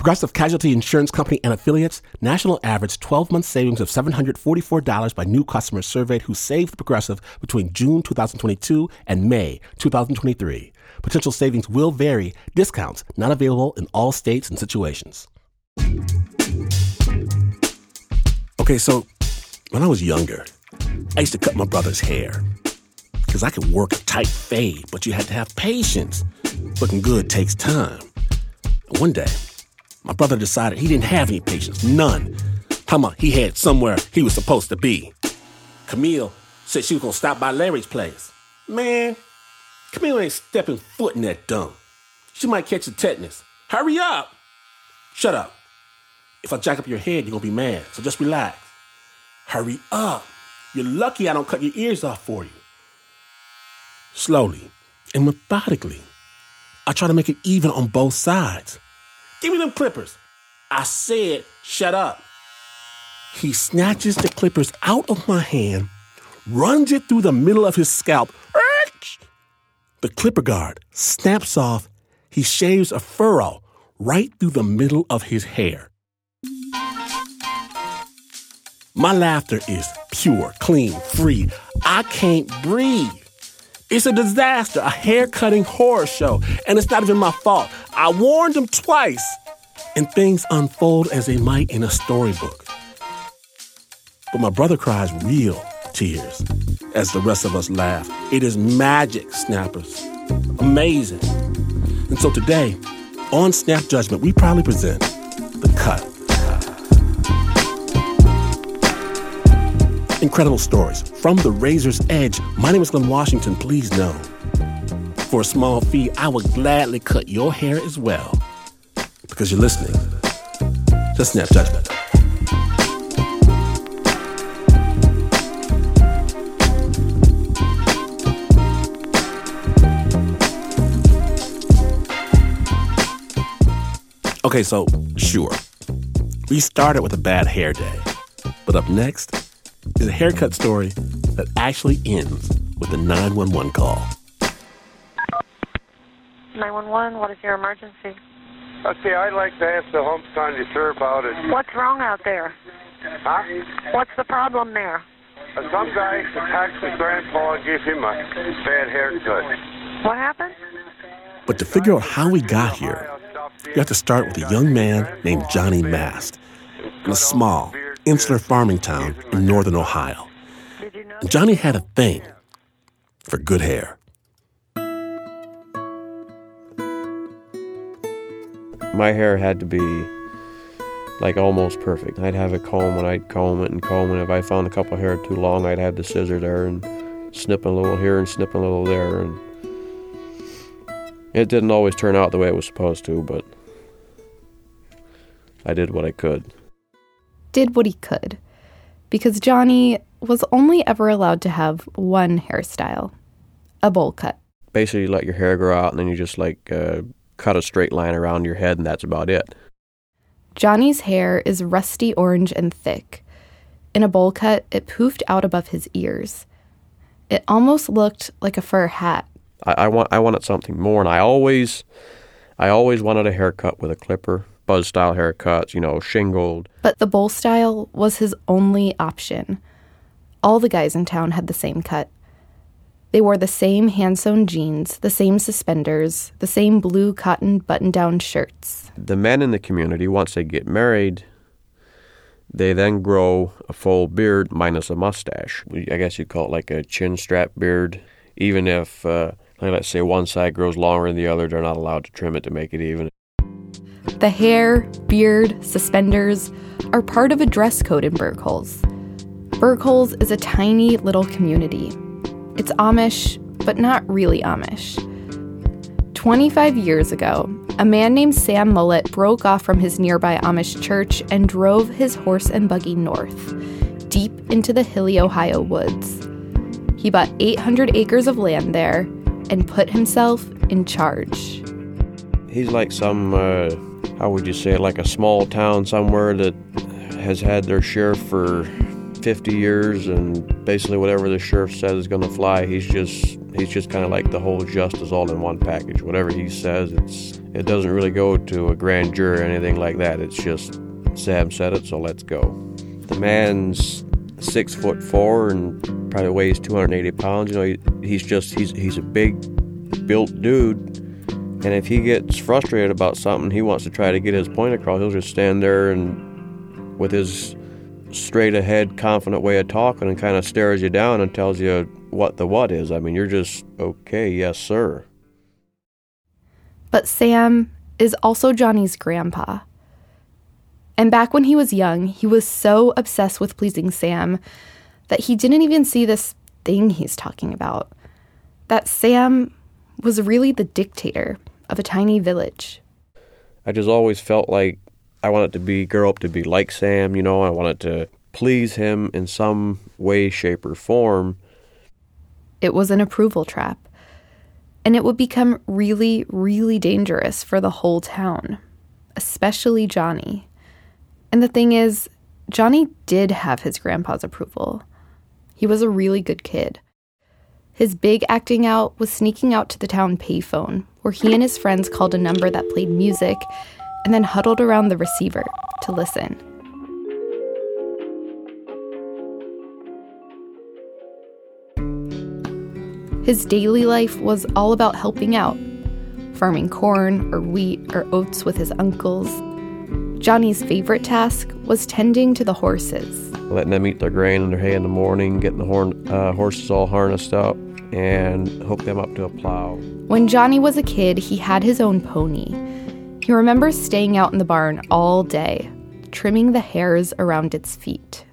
Progressive Casualty Insurance Company and affiliates national average 12 month savings of $744 by new customers surveyed who saved Progressive between June 2022 and May 2023. Potential savings will vary, discounts not available in all states and situations. Okay, so when I was younger, I used to cut my brother's hair because I could work a tight fade, but you had to have patience. Looking good takes time. One day, my brother decided he didn't have any patience, none. Talking he had somewhere he was supposed to be. Camille said she was gonna stop by Larry's place. Man, Camille ain't stepping foot in that dump. She might catch a tetanus. Hurry up! Shut up. If I jack up your head, you're gonna be mad, so just relax. Hurry up. You're lucky I don't cut your ears off for you. Slowly and methodically, I try to make it even on both sides. Give me them clippers. I said, shut up. He snatches the clippers out of my hand, runs it through the middle of his scalp. The clipper guard snaps off. He shaves a furrow right through the middle of his hair. My laughter is pure, clean, free. I can't breathe. It's a disaster, a hair cutting horror show, and it's not even my fault. I warned him twice, and things unfold as they might in a storybook. But my brother cries real tears as the rest of us laugh. It is magic, snappers. Amazing. And so today, on Snap Judgment, we proudly present The Cut. Incredible stories from the razor's edge. My name is Glenn Washington. Please know, for a small fee, I would gladly cut your hair as well because you're listening to Snap Judgment. Okay, so sure, we started with a bad hair day, but up next is a haircut story that actually ends with a 911 call. 911, what is your emergency? Okay, I'd like to ask the home conductor about it. What's wrong out there? Huh? What's the problem there? Uh, some guy attacked my grandpa and gave him a bad haircut. What happened? But to figure out how we got here, you have to start with a young man named Johnny Mast in a small, insular farming town in northern Ohio. Johnny had a thing for good hair. My hair had to be like almost perfect. I'd have it comb and I'd comb it and comb it. If I found a couple hair too long, I'd have the scissor there and snip a little here and snip a little there. And it didn't always turn out the way it was supposed to, but I did what I could. Did what he could. Because Johnny was only ever allowed to have one hairstyle a bowl cut. Basically, you let your hair grow out and then you just like uh, cut a straight line around your head, and that's about it. Johnny's hair is rusty orange and thick. In a bowl cut, it poofed out above his ears. It almost looked like a fur hat. I, I want I wanted something more, and I always I always wanted a haircut with a clipper, buzz style haircuts, you know, shingled. But the bowl style was his only option. All the guys in town had the same cut. They wore the same hand sewn jeans, the same suspenders, the same blue cotton button down shirts. The men in the community, once they get married, they then grow a full beard minus a mustache. I guess you'd call it like a chin strap beard. Even if, uh, let's say, one side grows longer than the other, they're not allowed to trim it to make it even. The hair, beard, suspenders are part of a dress code in Bergholz. Bergholz is a tiny little community it's Amish, but not really Amish. 25 years ago, a man named Sam Mullet broke off from his nearby Amish church and drove his horse and buggy north, deep into the hilly Ohio woods. He bought 800 acres of land there and put himself in charge. He's like some, uh, how would you say, like a small town somewhere that has had their sheriff for 50 years, and basically whatever the sheriff says is going to fly. He's just he's just kind of like the whole justice all in one package. Whatever he says, it's it doesn't really go to a grand jury or anything like that. It's just Sam said it, so let's go. The man's six foot four and probably weighs 280 pounds. You know, he, he's just he's he's a big built dude. And if he gets frustrated about something, he wants to try to get his point across. He'll just stand there and with his straight ahead, confident way of talking and kind of stares you down and tells you what the what is. I mean, you're just, okay, yes, sir. But Sam is also Johnny's grandpa. And back when he was young, he was so obsessed with pleasing Sam that he didn't even see this thing he's talking about. That Sam was really the dictator of a tiny village. I just always felt like I wanted to be grow up to be like Sam, you know, I wanted to please him in some way, shape, or form. It was an approval trap. And it would become really, really dangerous for the whole town, especially Johnny. And the thing is, Johnny did have his grandpa's approval. He was a really good kid. His big acting out was sneaking out to the town payphone, where he and his friends called a number that played music and then huddled around the receiver to listen. His daily life was all about helping out, farming corn or wheat or oats with his uncles. Johnny's favorite task was tending to the horses. Letting them eat their grain and their hay in the morning, getting the horn, uh, horses all harnessed up, and hook them up to a plow. When Johnny was a kid, he had his own pony. He remembers staying out in the barn all day, trimming the hairs around its feet.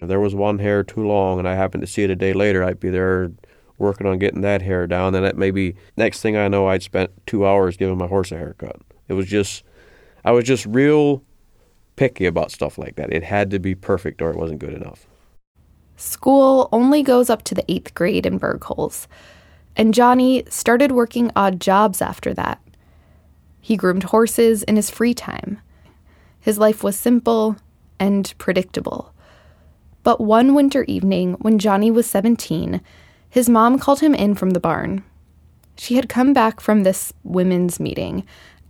If there was one hair too long and I happened to see it a day later, I'd be there working on getting that hair down. Then that maybe next thing I know, I'd spent two hours giving my horse a haircut. It was just, I was just real picky about stuff like that. It had to be perfect or it wasn't good enough. School only goes up to the eighth grade in Bergholz, and Johnny started working odd jobs after that. He groomed horses in his free time. His life was simple and predictable. But one winter evening, when Johnny was 17, his mom called him in from the barn. She had come back from this women's meeting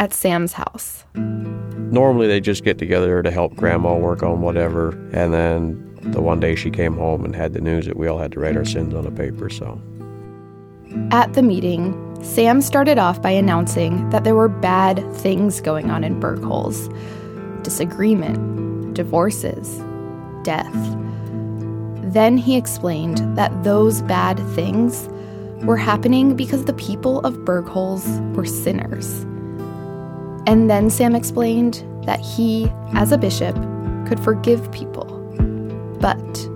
at Sam's house. Normally, they just get together to help grandma work on whatever, and then the one day she came home and had the news that we all had to write our sins on a paper, so. At the meeting, Sam started off by announcing that there were bad things going on in Bergholz disagreement, divorces, death. Then he explained that those bad things were happening because the people of Bergholz were sinners. And then Sam explained that he, as a bishop, could forgive people, but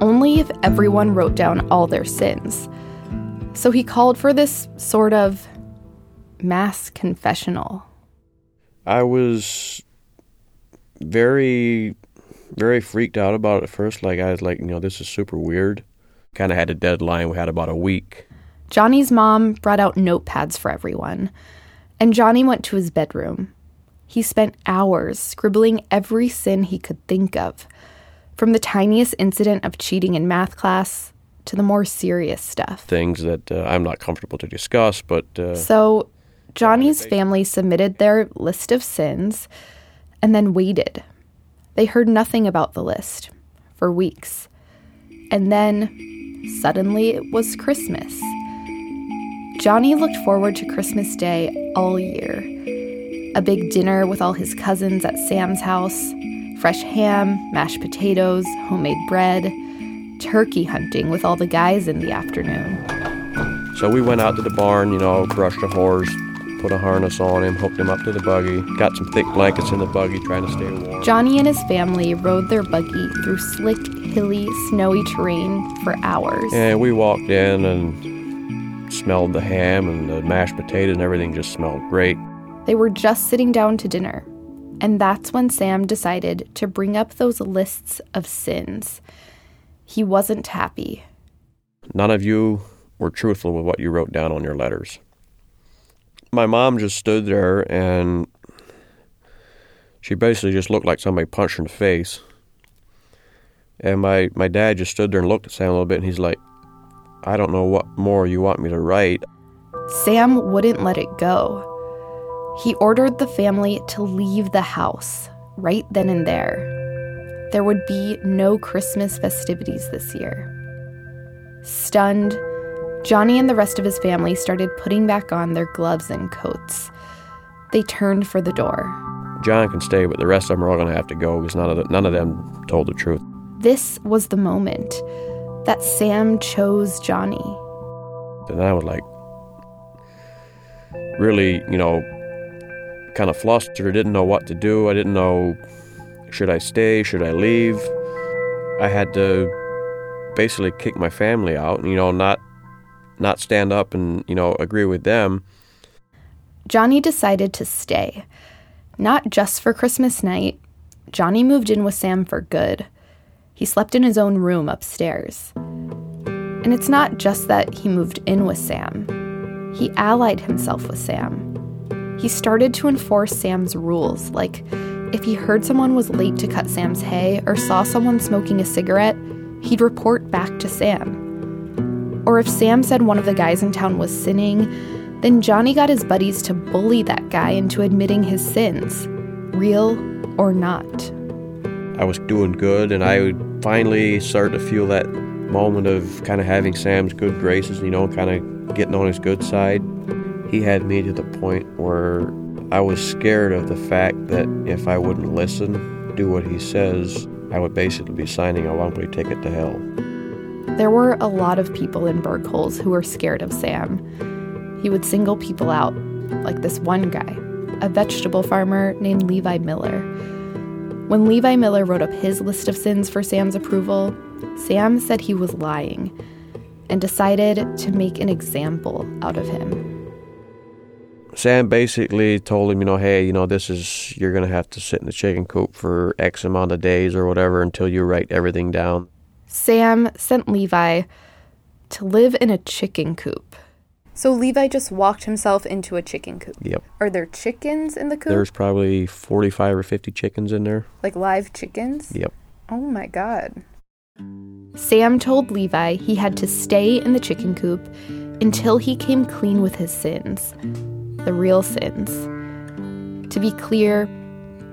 only if everyone wrote down all their sins. So he called for this sort of mass confessional. I was very, very freaked out about it at first. Like, I was like, you know, this is super weird. Kind of had a deadline. We had about a week. Johnny's mom brought out notepads for everyone, and Johnny went to his bedroom. He spent hours scribbling every sin he could think of, from the tiniest incident of cheating in math class to the more serious stuff. Things that uh, I'm not comfortable to discuss, but. Uh, so, Johnny's family submitted their list of sins and then waited. They heard nothing about the list for weeks. And then, suddenly, it was Christmas. Johnny looked forward to Christmas Day all year. A big dinner with all his cousins at Sam's house, fresh ham, mashed potatoes, homemade bread, turkey hunting with all the guys in the afternoon. So we went out to the barn, you know, brushed a horse, put a harness on him, hooked him up to the buggy, got some thick blankets in the buggy, trying to stay warm. Johnny and his family rode their buggy through slick, hilly, snowy terrain for hours. And we walked in and smelled the ham and the mashed potatoes and everything just smelled great. They were just sitting down to dinner, and that's when Sam decided to bring up those lists of sins. He wasn't happy. None of you were truthful with what you wrote down on your letters. My mom just stood there and she basically just looked like somebody punched her in the face. And my, my dad just stood there and looked at Sam a little bit and he's like, I don't know what more you want me to write. Sam wouldn't let it go. He ordered the family to leave the house right then and there. There would be no Christmas festivities this year. Stunned, Johnny and the rest of his family started putting back on their gloves and coats. They turned for the door. John can stay, but the rest of them are all going to have to go because none of, the, none of them told the truth. This was the moment that Sam chose Johnny. And I was like, really, you know, kind of flustered, didn't know what to do. I didn't know should I stay, should I leave. I had to basically kick my family out, and, you know, not not stand up and, you know, agree with them. Johnny decided to stay. Not just for Christmas night. Johnny moved in with Sam for good. He slept in his own room upstairs. And it's not just that he moved in with Sam, he allied himself with Sam. He started to enforce Sam's rules, like if he heard someone was late to cut Sam's hay or saw someone smoking a cigarette, he'd report back to Sam. Or if Sam said one of the guys in town was sinning, then Johnny got his buddies to bully that guy into admitting his sins, real or not. I was doing good, and I finally start to feel that moment of kind of having Sam's good graces, you know, kind of getting on his good side. He had me to the point where I was scared of the fact that if I wouldn't listen, do what he says, I would basically be signing a one way ticket to hell. There were a lot of people in Bergholz who were scared of Sam. He would single people out, like this one guy, a vegetable farmer named Levi Miller. When Levi Miller wrote up his list of sins for Sam's approval, Sam said he was lying and decided to make an example out of him. Sam basically told him, you know, hey, you know, this is, you're going to have to sit in the chicken coop for X amount of days or whatever until you write everything down. Sam sent Levi to live in a chicken coop. So Levi just walked himself into a chicken coop. Yep. Are there chickens in the coop? There's probably 45 or 50 chickens in there. like live chickens? Yep. Oh my god. Sam told Levi he had to stay in the chicken coop until he came clean with his sins, the real sins. To be clear,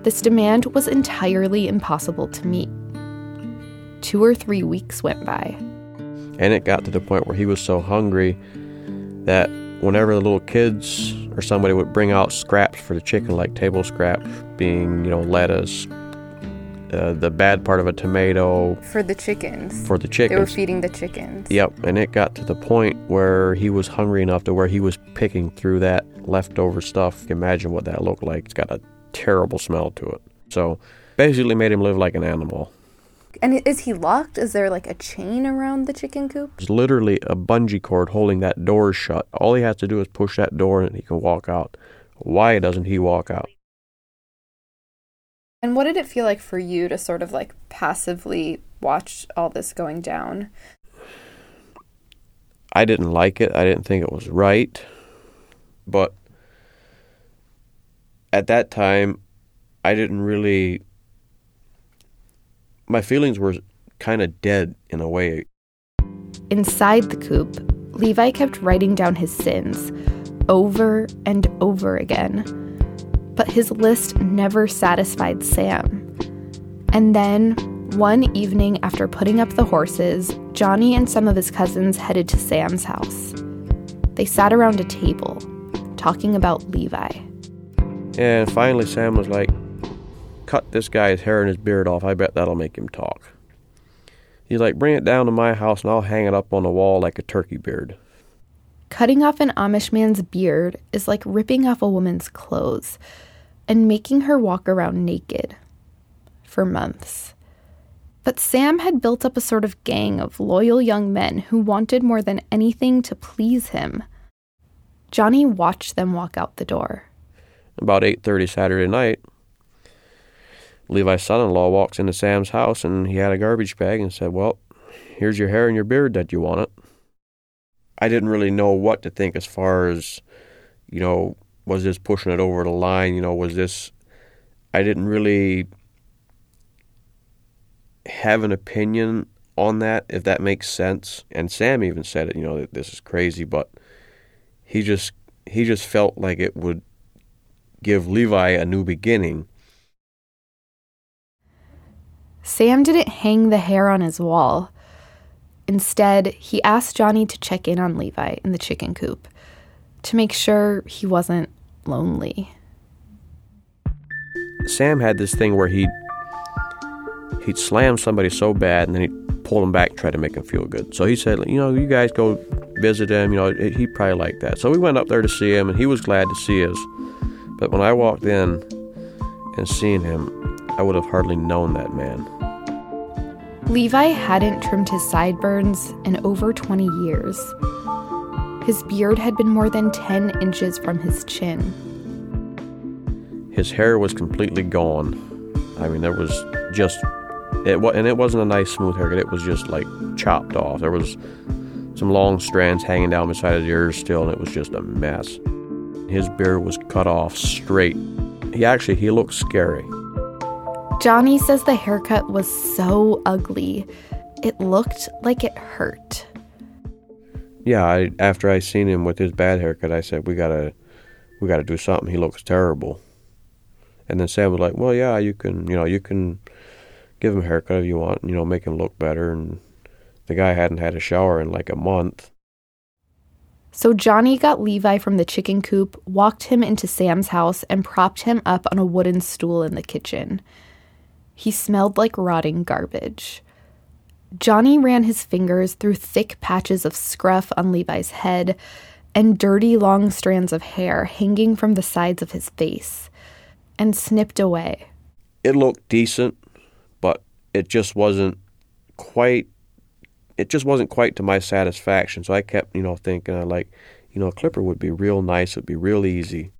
this demand was entirely impossible to meet. Two or three weeks went by. And it got to the point where he was so hungry that whenever the little kids or somebody would bring out scraps for the chicken, like table scraps, being, you know, lettuce, uh, the bad part of a tomato For the chickens. for the chickens. They were feeding the chickens. Yep, and it got to the point where he was hungry enough to where he was picking through that leftover stuff. Imagine what that looked like. It's got a terrible smell to it. So basically made him live like an animal. And is he locked? Is there like a chain around the chicken coop? There's literally a bungee cord holding that door shut. All he has to do is push that door and he can walk out. Why doesn't he walk out? And what did it feel like for you to sort of like passively watch all this going down? I didn't like it. I didn't think it was right. But at that time, I didn't really. My feelings were kind of dead in a way. Inside the coop, Levi kept writing down his sins over and over again. But his list never satisfied Sam. And then, one evening after putting up the horses, Johnny and some of his cousins headed to Sam's house. They sat around a table, talking about Levi. And finally, Sam was like, Cut this guy's hair and his beard off. I bet that'll make him talk. He's like, Bring it down to my house and I'll hang it up on the wall like a turkey beard. Cutting off an Amish man's beard is like ripping off a woman's clothes and making her walk around naked for months. But Sam had built up a sort of gang of loyal young men who wanted more than anything to please him. Johnny watched them walk out the door. About 8:30 Saturday night, Levi's son-in-law walks into Sam's house and he had a garbage bag and said, "Well, here's your hair and your beard that you wanted." I didn't really know what to think as far as, you know, was this pushing it over the line? You know, was this? I didn't really have an opinion on that, if that makes sense. And Sam even said it. You know, that this is crazy, but he just he just felt like it would give Levi a new beginning. Sam didn't hang the hair on his wall. Instead, he asked Johnny to check in on Levi in the chicken coop to make sure he wasn't lonely. Sam had this thing where he'd he'd slam somebody so bad and then he'd pull them back and try to make them feel good. So he said, you know, you guys go visit him. You know, he'd probably like that. So we went up there to see him, and he was glad to see us. But when I walked in and seen him, I would have hardly known that man. Levi hadn't trimmed his sideburns in over 20 years. His beard had been more than 10 inches from his chin. His hair was completely gone. I mean, there was just it and it wasn't a nice smooth haircut. It was just like chopped off. There was some long strands hanging down beside his ears still, and it was just a mess. His beard was cut off straight. He actually he looked scary. Johnny says the haircut was so ugly. It looked like it hurt. Yeah, I, after I seen him with his bad haircut, I said we gotta we gotta do something. He looks terrible. And then Sam was like, "Well, yeah, you can, you know, you can give him a haircut if you want, you know, make him look better." And the guy hadn't had a shower in like a month. So Johnny got Levi from the chicken coop, walked him into Sam's house, and propped him up on a wooden stool in the kitchen. He smelled like rotting garbage. Johnny ran his fingers through thick patches of scruff on Levi's head and dirty long strands of hair hanging from the sides of his face and snipped away. It looked decent, but it just wasn't quite it just wasn't quite to my satisfaction. So I kept, you know, thinking I like, you know, a clipper would be real nice, it'd be real easy.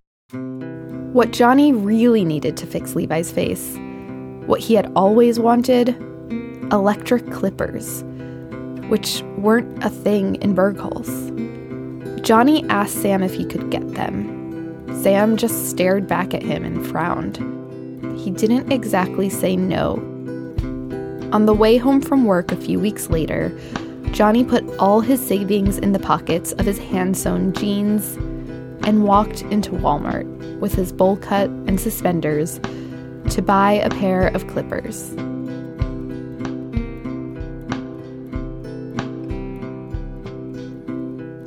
What Johnny really needed to fix Levi's face, what he had always wanted, electric clippers, which weren't a thing in Bergholz. Johnny asked Sam if he could get them. Sam just stared back at him and frowned. He didn't exactly say no. On the way home from work a few weeks later, Johnny put all his savings in the pockets of his hand sewn jeans and walked into Walmart with his bowl cut and suspenders to buy a pair of clippers.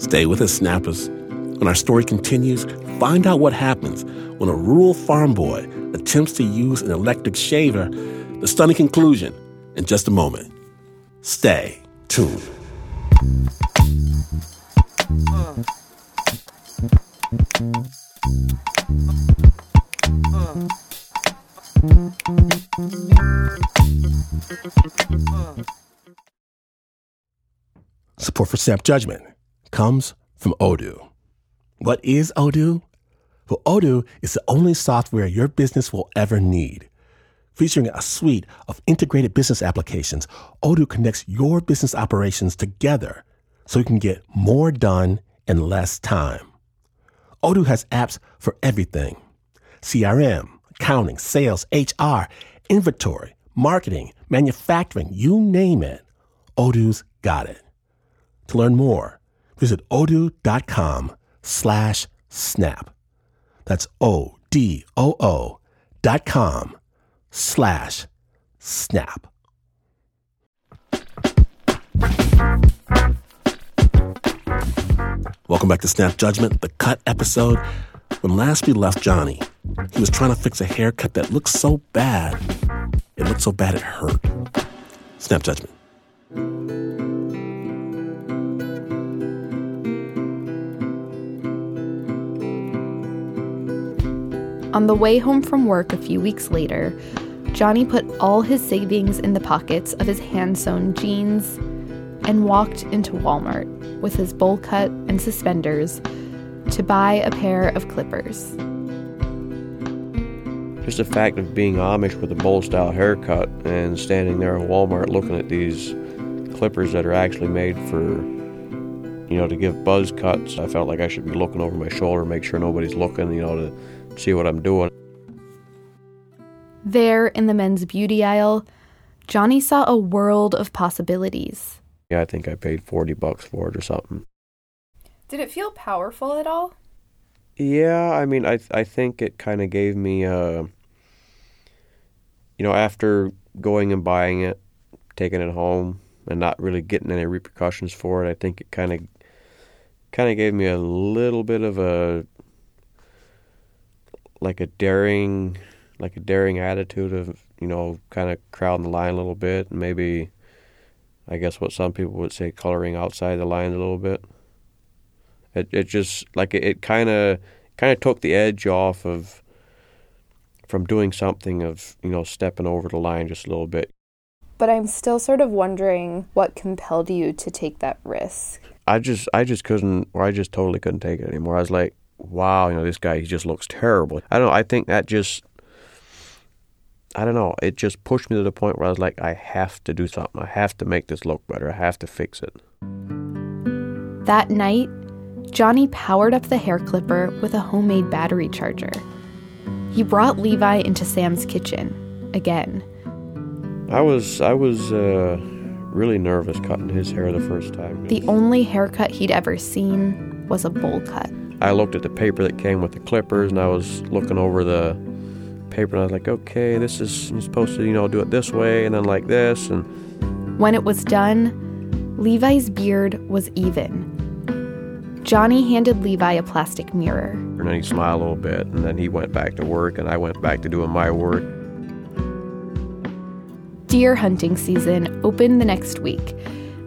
Stay with us, snappers. When our story continues, find out what happens when a rural farm boy attempts to use an electric shaver. The stunning conclusion in just a moment. Stay tuned. Uh. Support for Snap Judgment comes from Odoo. What is Odoo? Well, Odoo is the only software your business will ever need. Featuring a suite of integrated business applications, Odoo connects your business operations together so you can get more done in less time. Odoo has apps for everything CRM, accounting, sales, HR, inventory, marketing, manufacturing, you name it. Odoo's got it. To learn more, visit odoo.com slash snap. That's O-D-O-O dot com slash snap. Welcome back to Snap Judgment, the cut episode. When last we left Johnny, he was trying to fix a haircut that looked so bad. It looked so bad it hurt. Snap Judgment. On the way home from work a few weeks later, Johnny put all his savings in the pockets of his hand sewn jeans and walked into Walmart with his bowl cut and suspenders to buy a pair of clippers. Just the fact of being Amish with a bowl style haircut and standing there at Walmart looking at these clippers that are actually made for, you know, to give buzz cuts. I felt like I should be looking over my shoulder, make sure nobody's looking, you know, to see what I'm doing. There in the men's beauty aisle, Johnny saw a world of possibilities. Yeah, I think I paid 40 bucks for it or something. Did it feel powerful at all? Yeah, I mean, I I think it kind of gave me, uh, you know, after going and buying it, taking it home, and not really getting any repercussions for it. I think it kind of kind of gave me a little bit of a like a daring like a daring attitude of you know kind of crowding the line a little bit and maybe I guess what some people would say coloring outside the line a little bit. It it just like it kind of kind of took the edge off of from doing something of you know stepping over the line just a little bit. But I'm still sort of wondering what compelled you to take that risk. I just I just couldn't or I just totally couldn't take it anymore. I was like, wow, you know, this guy he just looks terrible. I don't know, I think that just I don't know, it just pushed me to the point where I was like, I have to do something. I have to make this look better. I have to fix it. That night, Johnny powered up the hair clipper with a homemade battery charger. He brought Levi into Sam's kitchen again. I was I was uh, really nervous cutting his hair the first time. The only haircut he'd ever seen was a bowl cut. I looked at the paper that came with the clippers, and I was looking over the paper, and I was like, okay, this is supposed to you know do it this way, and then like this, and When it was done, Levi's beard was even. Johnny handed Levi a plastic mirror. and then he smiled a little bit, and then he went back to work, and I went back to doing my work. Deer hunting season opened the next week,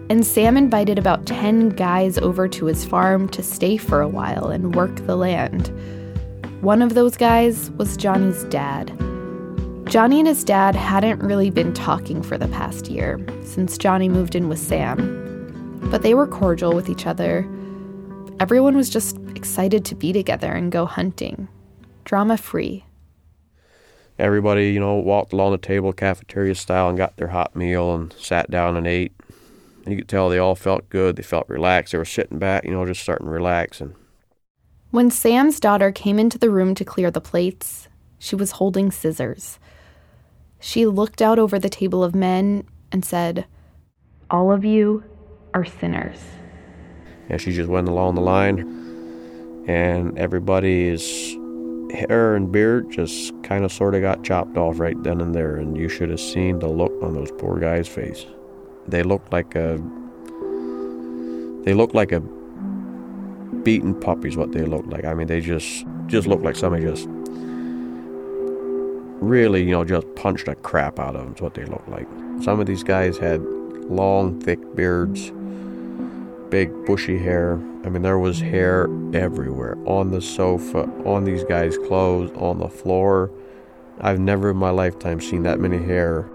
and Sam invited about 10 guys over to his farm to stay for a while and work the land. One of those guys was Johnny's dad. Johnny and his dad hadn't really been talking for the past year, since Johnny moved in with Sam. But they were cordial with each other. Everyone was just excited to be together and go hunting. Drama free. Everybody, you know, walked along the table, cafeteria style, and got their hot meal and sat down and ate. You could tell they all felt good. They felt relaxed. They were sitting back, you know, just starting to relax. And When Sam's daughter came into the room to clear the plates, she was holding scissors. She looked out over the table of men and said, All of you are sinners. And she just went along the line, and everybody's hair and beard just kind of sort of got chopped off right then and there. And you should have seen the look on those poor guys' face. They looked like a. They looked like a beaten puppies. What they looked like. I mean, they just just looked like somebody just really, you know, just punched the crap out of them. Is what they looked like. Some of these guys had long, thick beards big bushy hair. I mean, there was hair everywhere on the sofa, on these guys' clothes, on the floor. I've never in my lifetime seen that many hair.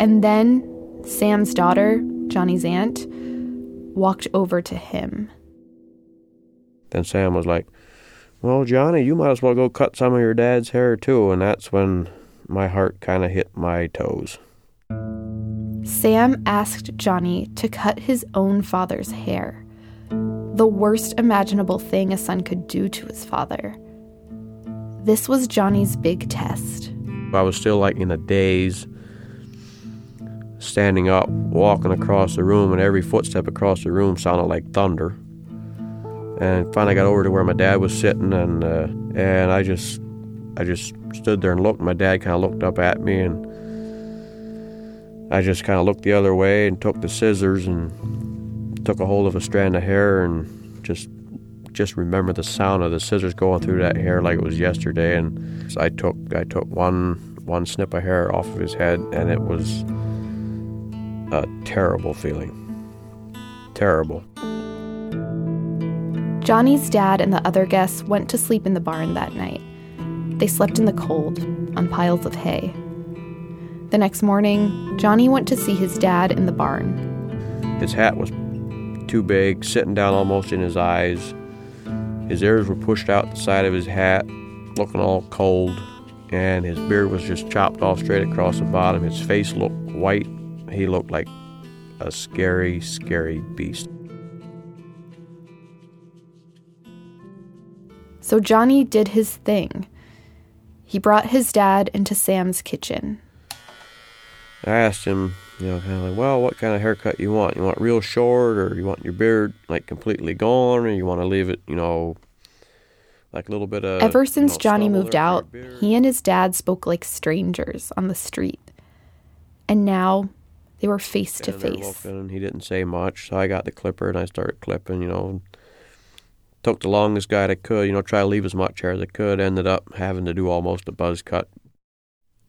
And then Sam's daughter, Johnny's aunt, walked over to him. Then Sam was like, Well, Johnny, you might as well go cut some of your dad's hair too. And that's when my heart kind of hit my toes. Sam asked Johnny to cut his own father's hair. The worst imaginable thing a son could do to his father. This was Johnny's big test. I was still like in a daze, standing up, walking across the room, and every footstep across the room sounded like thunder. And finally got over to where my dad was sitting, and uh, and I just I just stood there and looked. My dad kind of looked up at me, and I just kind of looked the other way and took the scissors and took a hold of a strand of hair and just just remember the sound of the scissors going through that hair like it was yesterday. And so I took I took one one snip of hair off of his head, and it was a terrible feeling. Terrible. Johnny's dad and the other guests went to sleep in the barn that night. They slept in the cold, on piles of hay. The next morning, Johnny went to see his dad in the barn. His hat was too big, sitting down almost in his eyes. His ears were pushed out the side of his hat, looking all cold, and his beard was just chopped off straight across the bottom. His face looked white. He looked like a scary, scary beast. So Johnny did his thing. He brought his dad into Sam's kitchen. I asked him, you know, kind of like, well, what kind of haircut you want? You want real short, or you want your beard like completely gone, or you want to leave it, you know, like a little bit of. Ever since you know, Johnny moved there for your out, he and his dad spoke like strangers on the street. And now they were face to face. and he didn't say much, so I got the clipper and I started clipping. You know, took the longest guy I could. You know, try to leave as much hair as I could. Ended up having to do almost a buzz cut.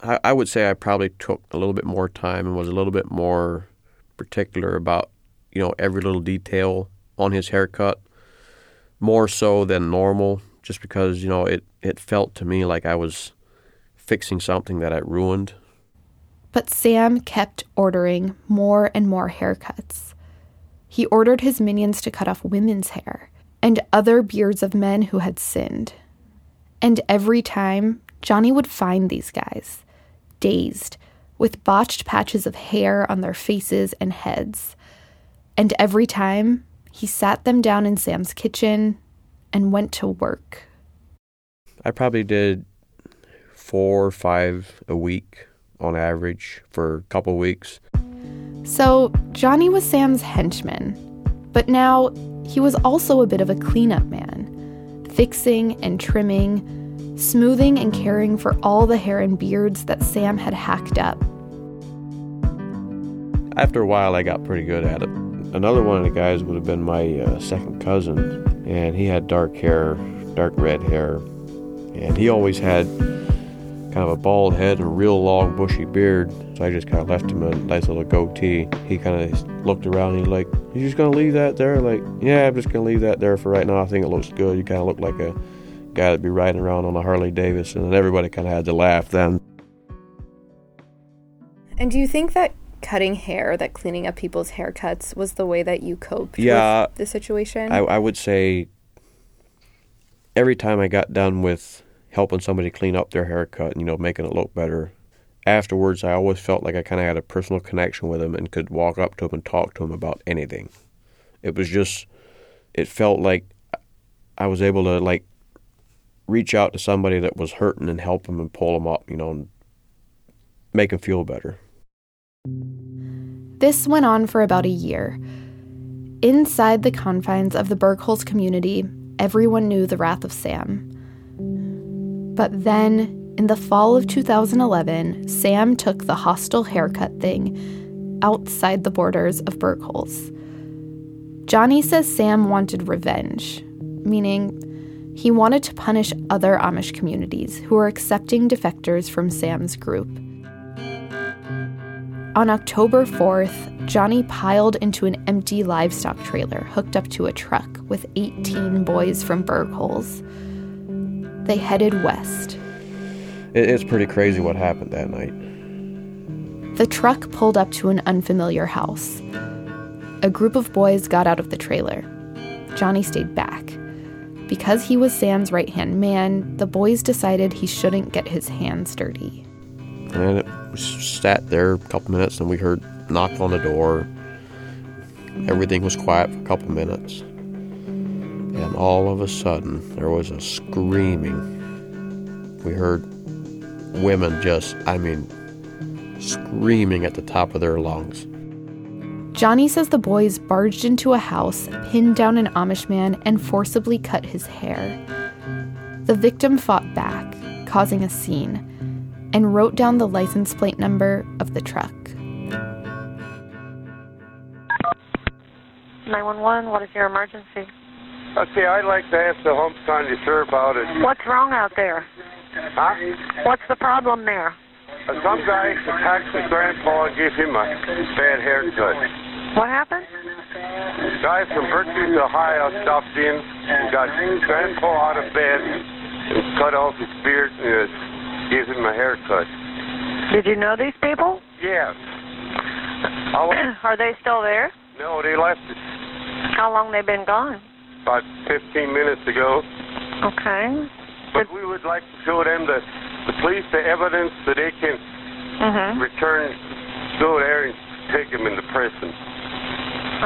I, I would say I probably took a little bit more time and was a little bit more particular about you know every little detail on his haircut, more so than normal. Just because you know it it felt to me like I was fixing something that I ruined. But Sam kept ordering more and more haircuts. He ordered his minions to cut off women's hair and other beards of men who had sinned. And every time, Johnny would find these guys, dazed, with botched patches of hair on their faces and heads. And every time, he sat them down in Sam's kitchen and went to work. I probably did four or five a week on average for a couple weeks. So, Johnny was Sam's henchman, but now he was also a bit of a cleanup man, fixing and trimming, smoothing and caring for all the hair and beards that Sam had hacked up. After a while, I got pretty good at it. Another one of the guys would have been my uh, second cousin, and he had dark hair, dark red hair, and he always had kind of a bald head and a real long bushy beard. So I just kind of left him a nice little goatee. He kind of looked around and he's like, "You just gonna leave that there?" Like, yeah, I'm just gonna leave that there for right now. I think it looks good. You kind of look like a guy that'd be riding around on a Harley Davidson, and everybody kind of had to laugh then. And do you think that cutting hair, that cleaning up people's haircuts, was the way that you coped Yeah, with the situation? I, I would say every time I got done with helping somebody clean up their haircut, and, you know, making it look better, afterwards I always felt like I kind of had a personal connection with them and could walk up to them and talk to them about anything. It was just, it felt like I was able to like reach out to somebody that was hurting and help them and pull them up, you know, and make them feel better. This went on for about a year. Inside the confines of the Bergholz community, everyone knew the wrath of Sam. But then, in the fall of 2011, Sam took the hostile haircut thing outside the borders of Bergholz. Johnny says Sam wanted revenge, meaning he wanted to punish other Amish communities who were accepting defectors from Sam's group. On October 4th, Johnny piled into an empty livestock trailer hooked up to a truck with 18 boys from Bergholz. They headed west. It's pretty crazy what happened that night. The truck pulled up to an unfamiliar house. A group of boys got out of the trailer. Johnny stayed back. Because he was Sam's right hand man, the boys decided he shouldn't get his hands dirty. And it we sat there a couple minutes and we heard knock on the door. Everything was quiet for a couple minutes. And all of a sudden, there was a screaming. We heard women just, I mean, screaming at the top of their lungs. Johnny says the boys barged into a house, pinned down an Amish man, and forcibly cut his hair. The victim fought back, causing a scene, and wrote down the license plate number of the truck. 911, what is your emergency? Uh, okay, I'd like to ask the home county sir about it. What's wrong out there? Huh? What's the problem there? Uh, Some guy attacked his grandpa and gave him a bad haircut. What happened? Guy from Bergholz, Ohio stopped in and got grandpa out of bed and cut off his beard and uh, gave him a haircut. Did you know these people? Yes. Are they still there? no, they left it. How long they been gone? about 15 minutes ago. Okay. But we would like to show them the, the police the evidence so they can Mhm. return, go there and take them into prison.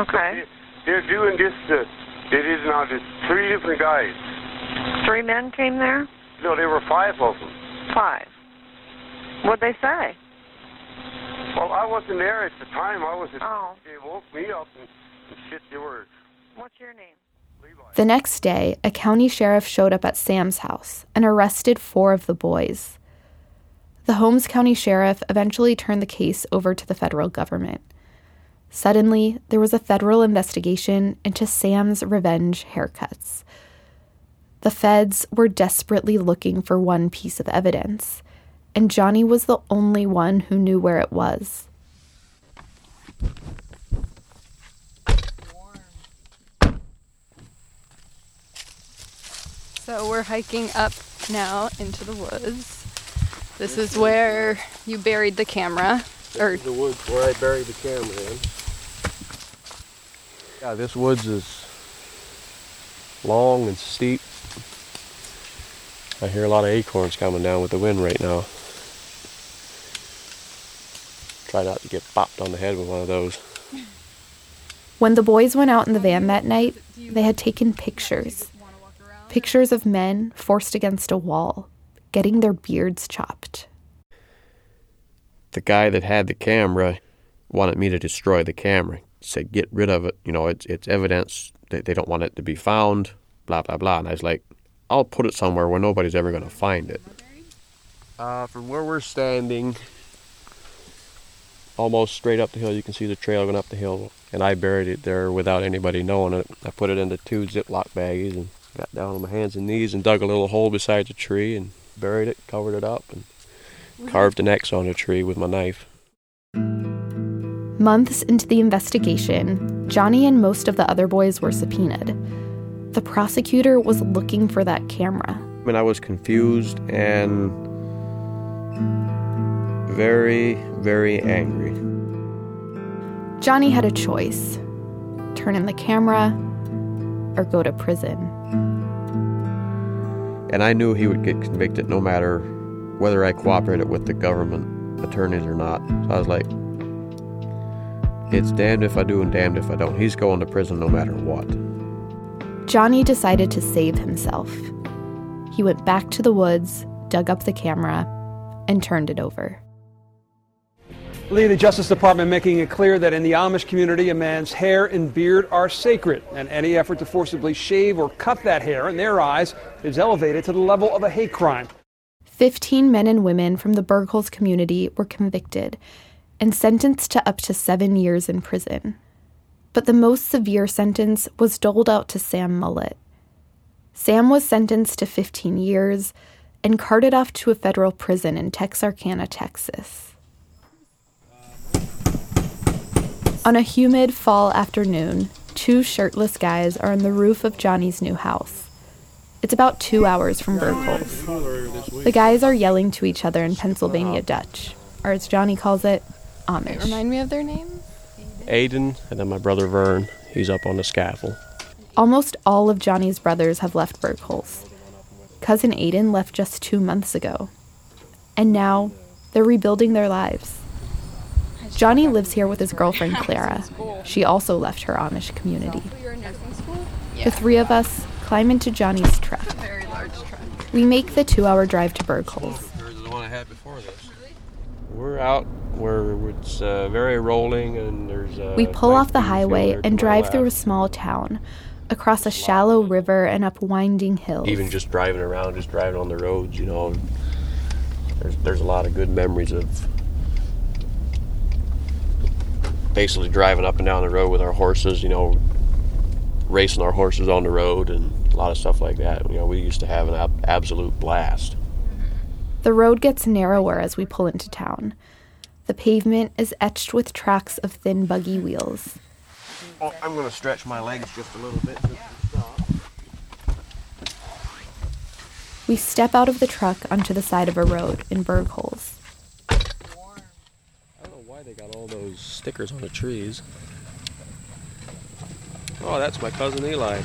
Okay. They're doing this. Uh, it is now just three different guys. Three men came there. No, there were five of them. Five. What'd they say? Well, I wasn't there at the time. I was. At, Oh. They woke me up and, and shit. They were. What's your name? The next day, a county sheriff showed up at Sam's house and arrested four of the boys. The Holmes County Sheriff eventually turned the case over to the federal government. Suddenly, there was a federal investigation into Sam's revenge haircuts. The feds were desperately looking for one piece of evidence, and Johnny was the only one who knew where it was. So we're hiking up now into the woods. This is where you buried the camera. Or the woods where I buried the camera in. Yeah, this woods is long and steep. I hear a lot of acorns coming down with the wind right now. Try not to get bopped on the head with one of those. When the boys went out in the van that night, they had taken pictures. Pictures of men forced against a wall, getting their beards chopped. The guy that had the camera wanted me to destroy the camera. He said, "Get rid of it. You know, it's it's evidence that they don't want it to be found." Blah blah blah. And I was like, "I'll put it somewhere where nobody's ever going to find it." Uh, from where we're standing, almost straight up the hill, you can see the trail going up the hill, and I buried it there without anybody knowing it. I put it into two Ziploc baggies and got down on my hands and knees and dug a little hole beside the tree and buried it, covered it up, and mm-hmm. carved an X on the tree with my knife. Months into the investigation, Johnny and most of the other boys were subpoenaed. The prosecutor was looking for that camera. I mean, I was confused and very, very angry. Johnny had a choice turn in the camera or go to prison. And I knew he would get convicted no matter whether I cooperated with the government attorneys or not. So I was like, it's damned if I do and damned if I don't. He's going to prison no matter what. Johnny decided to save himself. He went back to the woods, dug up the camera, and turned it over. Lee, the Justice Department making it clear that in the Amish community, a man's hair and beard are sacred, and any effort to forcibly shave or cut that hair, in their eyes, is elevated to the level of a hate crime. Fifteen men and women from the Bergholz community were convicted and sentenced to up to seven years in prison. But the most severe sentence was doled out to Sam Mullet. Sam was sentenced to 15 years and carted off to a federal prison in Texarkana, Texas. On a humid fall afternoon, two shirtless guys are on the roof of Johnny's new house. It's about two hours from Bergholz. The guys are yelling to each other in Pennsylvania Dutch, or as Johnny calls it, Amish. remind me of their names. Aiden and then my brother Vern, he's up on the scaffold. Almost all of Johnny's brothers have left Bergholz. Cousin Aiden left just two months ago. And now they're rebuilding their lives. Johnny lives here with his girlfriend Clara. She also left her Amish community. You're in nursing school? The three of us climb into Johnny's truck. Very large truck. We make the two hour drive to Bergholz. the one I had before this. We're out where it's uh, very rolling and there's. Uh, We pull nice off the highway and drive through a small town, across a shallow river and up winding hills. Even just driving around, just driving on the roads, you know, there's there's a lot of good memories of basically driving up and down the road with our horses, you know, racing our horses on the road and a lot of stuff like that. You know, we used to have an ab- absolute blast. The road gets narrower as we pull into town. The pavement is etched with tracks of thin buggy wheels. Oh, I'm going to stretch my legs just a little bit. We step out of the truck onto the side of a road in Bergholz they got all those stickers on the trees. Oh, that's my cousin Eli.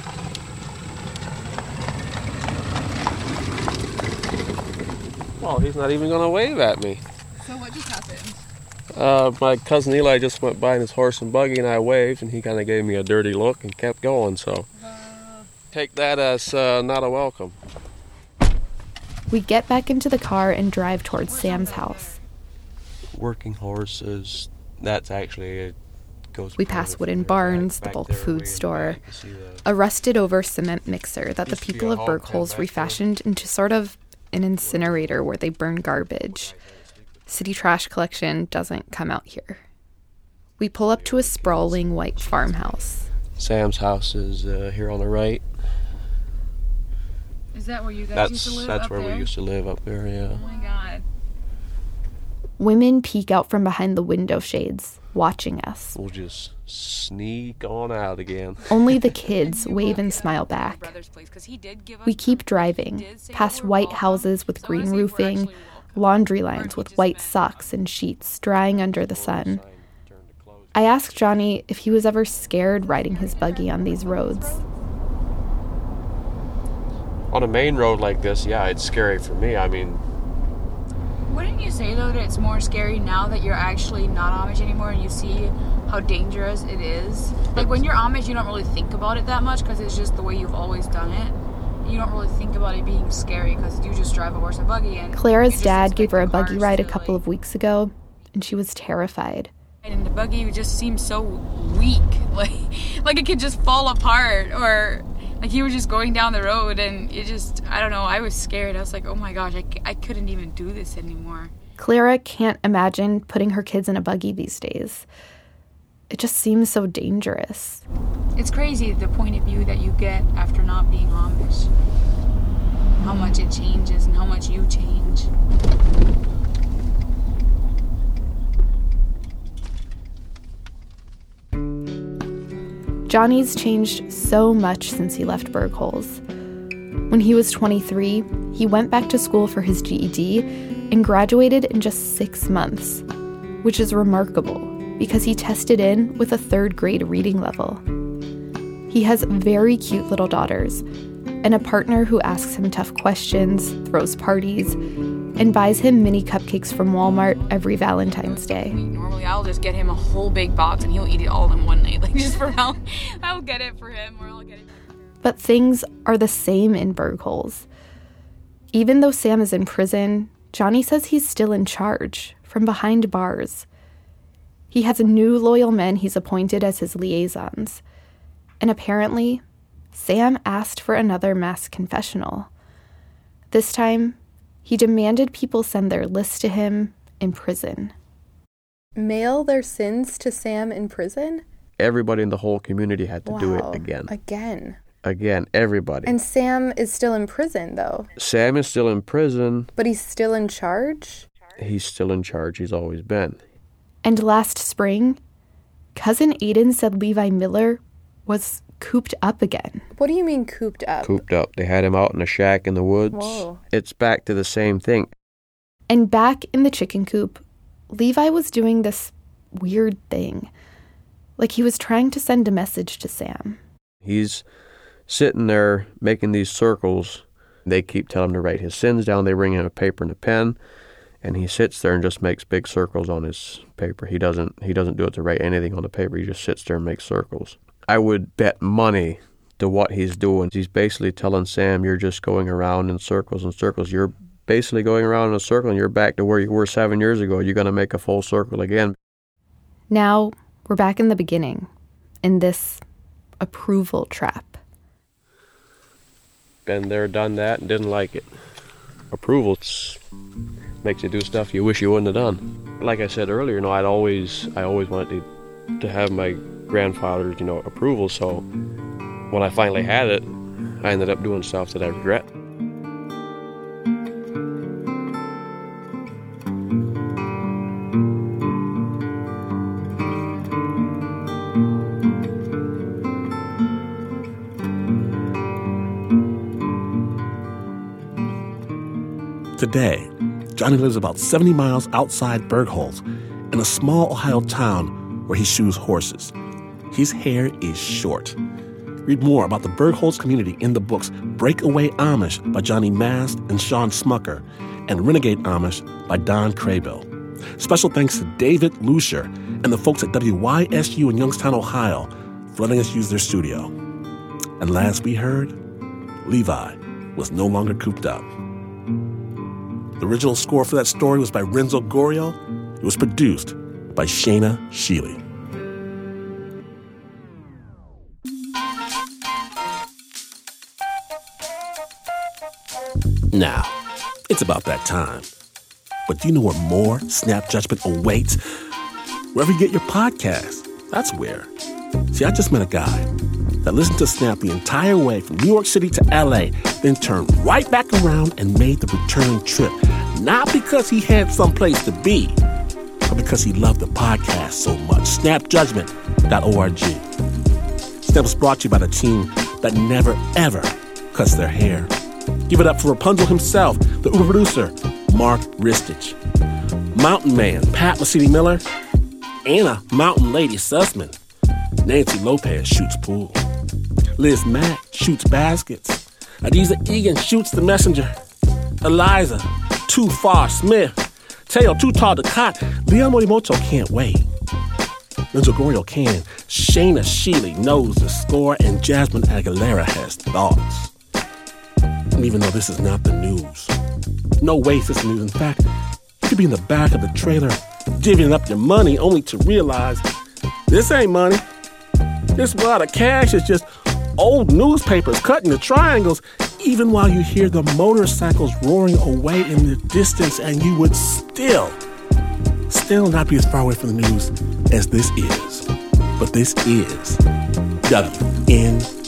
Well, he's not even going to wave at me. So what just happened? Uh, my cousin Eli just went by in his horse and buggy, and I waved, and he kind of gave me a dirty look and kept going. So uh, take that as uh, not a welcome. We get back into the car and drive towards Sam's house. Working horses. That's actually it goes. We pass wooden barns, the Back bulk there, food store, back, you see the- a rusted over cement mixer that the Used to be people of hog pen Bergholz there. refashioned into sort of an incinerator where they burn garbage. City trash collection doesn't come out here. We pull up to a sprawling white farmhouse. Sam's house is uh, here on the right. Is that where you guys That's used to live that's up where there? we used to live up there. Yeah. My god. Women peek out from behind the window shades, watching us. We'll just sneak on out again. Only the kids wave and smile back. We keep driving, past white houses with green roofing, laundry lines with white socks and sheets drying under the sun. I asked Johnny if he was ever scared riding his buggy on these roads. On a main road like this, yeah, it's scary for me. I mean, Wouldn't you say though that it's more scary now that you're actually not Amish anymore and you see how dangerous it is? Like when you're Amish, you don't really think about it that much because it's just the way you've always done it. You don't really think about it being scary because you just drive a horse and buggy. And Clara's dad gave her a buggy ride a couple like- of weeks ago, and she was terrified. And the buggy just seemed so weak, like like it could just fall apart, or like you were just going down the road and it just I don't know. I was scared. I was like, oh my gosh, I, I couldn't even do this anymore. Clara can't imagine putting her kids in a buggy these days. It just seems so dangerous. It's crazy the point of view that you get after not being Amish. How much it changes and how much you change. Johnny's changed so much since he left Bergholz. When he was 23, he went back to school for his GED and graduated in just six months, which is remarkable because he tested in with a third grade reading level. He has very cute little daughters and a partner who asks him tough questions, throws parties, and buys him mini cupcakes from Walmart every Valentine's Day. Normally, I'll just get him a whole big box and he'll eat it all in one night. Like, just for how I'll get it for him or I'll get it. But things are the same in Bergholz. Even though Sam is in prison, Johnny says he's still in charge from behind bars. He has new loyal men he's appointed as his liaisons. And apparently, Sam asked for another mass confessional. This time, he demanded people send their list to him in prison. Mail their sins to Sam in prison? everybody in the whole community had to do it again. Again. Again, everybody. And Sam is still in prison, though. Sam is still in prison. But he's still in charge? He's still in charge. He's always been. And last spring, cousin Aiden said Levi Miller was cooped up again. What do you mean cooped up? Cooped up. They had him out in a shack in the woods. Whoa. It's back to the same thing. And back in the chicken coop, Levi was doing this weird thing. Like he was trying to send a message to Sam. He's sitting there making these circles. They keep telling him to write his sins down. They bring him a paper and a pen, and he sits there and just makes big circles on his paper. He doesn't he doesn't do it to write anything on the paper. He just sits there and makes circles. I would bet money to what he's doing. He's basically telling Sam, "You're just going around in circles and circles. You're basically going around in a circle, and you're back to where you were seven years ago. You're going to make a full circle again." Now we're back in the beginning, in this approval trap. been there, done that, and didn't like it. Approval makes you do stuff you wish you wouldn't have done. Like I said earlier, you know, I'd always, I always wanted to, to have my grandfather's, you know, approval. So when I finally had it, I ended up doing stuff that I regret. Today, Johnny lives about 70 miles outside Bergholz in a small Ohio town where he shoes horses. His hair is short. Read more about the Bergholz community in the books Breakaway Amish by Johnny Mast and Shawn Smucker and Renegade Amish by Don Kraybill. Special thanks to David Lucier and the folks at WYSU in Youngstown, Ohio, for letting us use their studio. And last we heard, Levi was no longer cooped up. The original score for that story was by Renzo Gorrio. It was produced by Shaina Shealy. Now, it's about that time. But do you know where more Snap Judgment awaits? Wherever you get your podcast, that's where. See, I just met a guy that listened to Snap the entire way from New York City to LA, then turned right back around and made the return trip. Not because he had someplace to be, but because he loved the podcast so much. SnapJudgment.org. Snap was brought to you by the team that never, ever cuts their hair. Give it up for Rapunzel himself, the Uber producer, Mark Ristich. Mountain Man, Pat Mesiti Miller, Anna Mountain Lady Sussman. Nancy Lopez shoots pool. Liz Mack shoots baskets. Adizah Eghan shoots the messenger. Eliza, Too Far Smith. Teo Too Tall Ducot. Leon Morimoto can't wait. Renzo Gorrio can. Shaina Shealy knows the score, and Jasmine Aguilera has thoughts. Even though this is not the news, no way this is news. In fact, you could be in the back of the trailer divvying up your money only to realize this ain't money. This wad of cash is just old newspapers cutting the triangles, even while you hear the motorcycles roaring away in the distance, and you would still, still not be as far away from the news as this is. But this is WNYC.